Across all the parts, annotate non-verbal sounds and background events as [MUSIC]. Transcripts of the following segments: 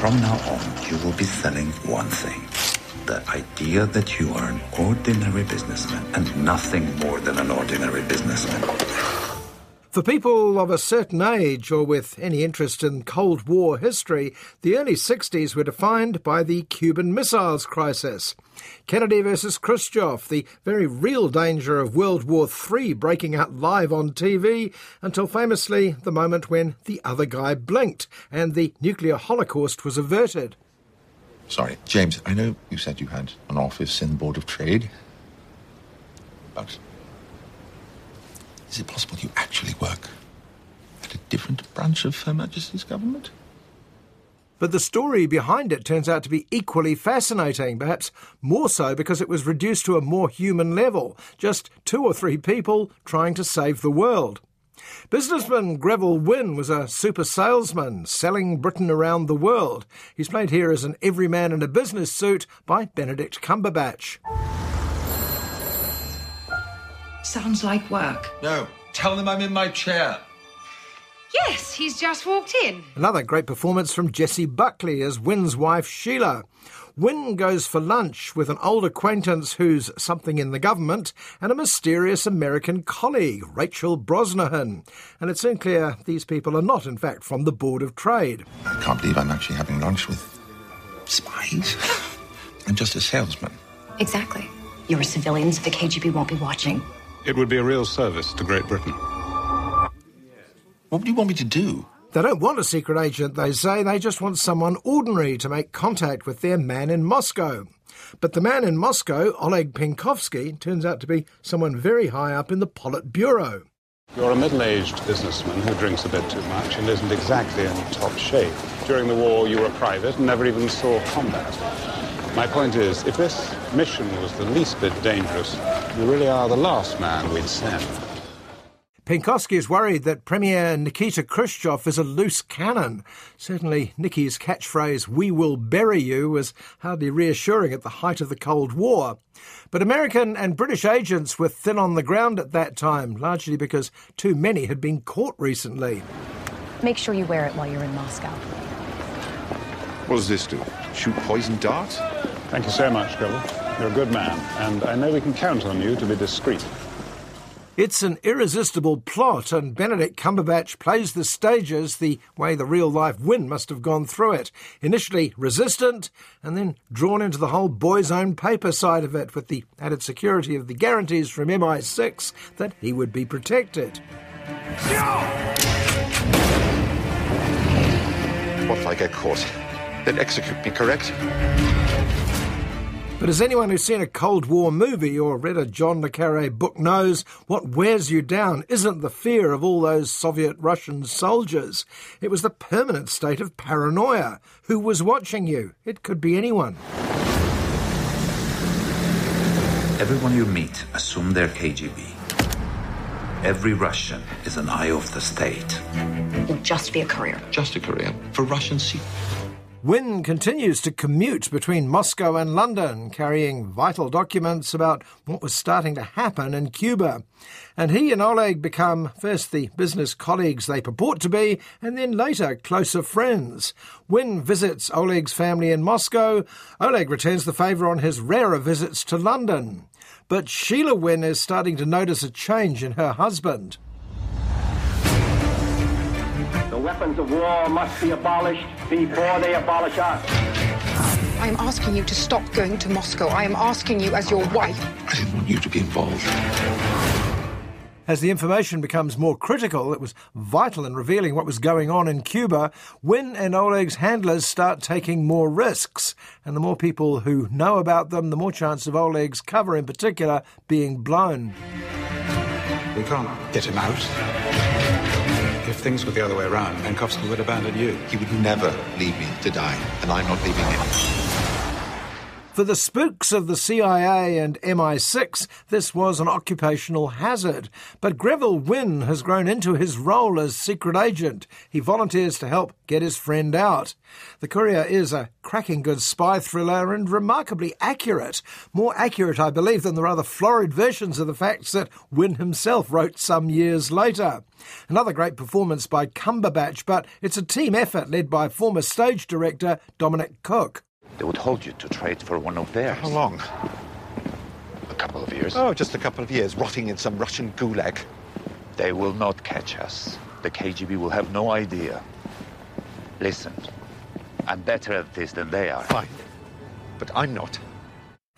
From now on, you will be selling one thing the idea that you are an ordinary businessman and nothing more than an ordinary businessman. For people of a certain age or with any interest in Cold War history, the early 60s were defined by the Cuban Missiles Crisis. Kennedy versus Khrushchev, the very real danger of World War III breaking out live on TV, until famously the moment when the other guy blinked and the nuclear holocaust was averted. Sorry, James, I know you said you had an office in the Board of Trade, but is it possible you actually work at a different branch of Her Majesty's government? But the story behind it turns out to be equally fascinating, perhaps more so because it was reduced to a more human level just two or three people trying to save the world. Businessman Greville Wynne was a super salesman selling Britain around the world. He's played here as an everyman in a business suit by Benedict Cumberbatch. Sounds like work. No, tell them I'm in my chair. Yes, he's just walked in. Another great performance from Jessie Buckley as Wynne's wife Sheila. Wynne goes for lunch with an old acquaintance who's something in the government and a mysterious American colleague, Rachel Brosnahan. And it's soon clear these people are not, in fact, from the Board of Trade. I can't believe I'm actually having lunch with spies. [LAUGHS] I'm just a salesman. Exactly. You're a civilian, so the KGB won't be watching. It would be a real service to Great Britain. What do you want me to do? They don't want a secret agent, they say. They just want someone ordinary to make contact with their man in Moscow. But the man in Moscow, Oleg Penkovsky, turns out to be someone very high up in the Politburo. You're a middle aged businessman who drinks a bit too much and isn't exactly in top shape. During the war, you were a private and never even saw combat. My point is, if this mission was the least bit dangerous, you really are the last man we'd send. Penkovsky is worried that Premier Nikita Khrushchev is a loose cannon. Certainly, Nicky's catchphrase, we will bury you, was hardly reassuring at the height of the Cold War. But American and British agents were thin on the ground at that time, largely because too many had been caught recently. Make sure you wear it while you're in Moscow. What does this do? Shoot poison darts? Thank you so much, Greville. You're a good man, and I know we can count on you to be discreet. It's an irresistible plot, and Benedict Cumberbatch plays the stages the way the real life Wynne must have gone through it. Initially resistant, and then drawn into the whole boy's own paper side of it, with the added security of the guarantees from MI6 that he would be protected. What if I get caught? Then execute me, correct? But as anyone who's seen a Cold War movie or read a John le Carre book knows, what wears you down isn't the fear of all those Soviet Russian soldiers. It was the permanent state of paranoia. Who was watching you? It could be anyone. Everyone you meet, assume they're KGB. Every Russian is an eye of the state. You'll just be a courier. Just a courier for Russian secrets. Wynne continues to commute between Moscow and London, carrying vital documents about what was starting to happen in Cuba. And he and Oleg become first the business colleagues they purport to be, and then later closer friends. Wynne visits Oleg's family in Moscow. Oleg returns the favour on his rarer visits to London. But Sheila Wynne is starting to notice a change in her husband. Weapons of war must be abolished before they abolish us. I am asking you to stop going to Moscow. I am asking you as your wife. I didn't want you to be involved. As the information becomes more critical, it was vital in revealing what was going on in Cuba. Wynne and Oleg's handlers start taking more risks, and the more people who know about them, the more chance of Oleg's cover in particular being blown. We can't get him out. If things were the other way around, Penkovsky would abandon you. He would never leave me to die, and I'm not leaving him. For the spooks of the CIA and MI6, this was an occupational hazard. But Greville Wynne has grown into his role as secret agent. He volunteers to help get his friend out. The Courier is a cracking good spy thriller and remarkably accurate. More accurate, I believe, than the rather florid versions of the facts that Wynne himself wrote some years later. Another great performance by Cumberbatch, but it's a team effort led by former stage director Dominic Cooke. They would hold you to trade for one of theirs. How long? A couple of years. Oh, just a couple of years, rotting in some Russian gulag. They will not catch us. The KGB will have no idea. Listen, I'm better at this than they are. Fine. But I'm not.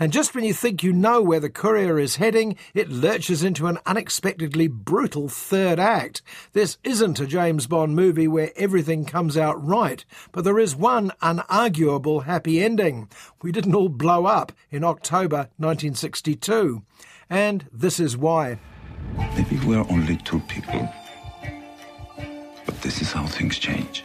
And just when you think you know where the courier is heading, it lurches into an unexpectedly brutal third act. This isn't a James Bond movie where everything comes out right, but there is one unarguable happy ending. We didn't all blow up in October 1962. And this is why. Maybe we're only two people. But this is how things change.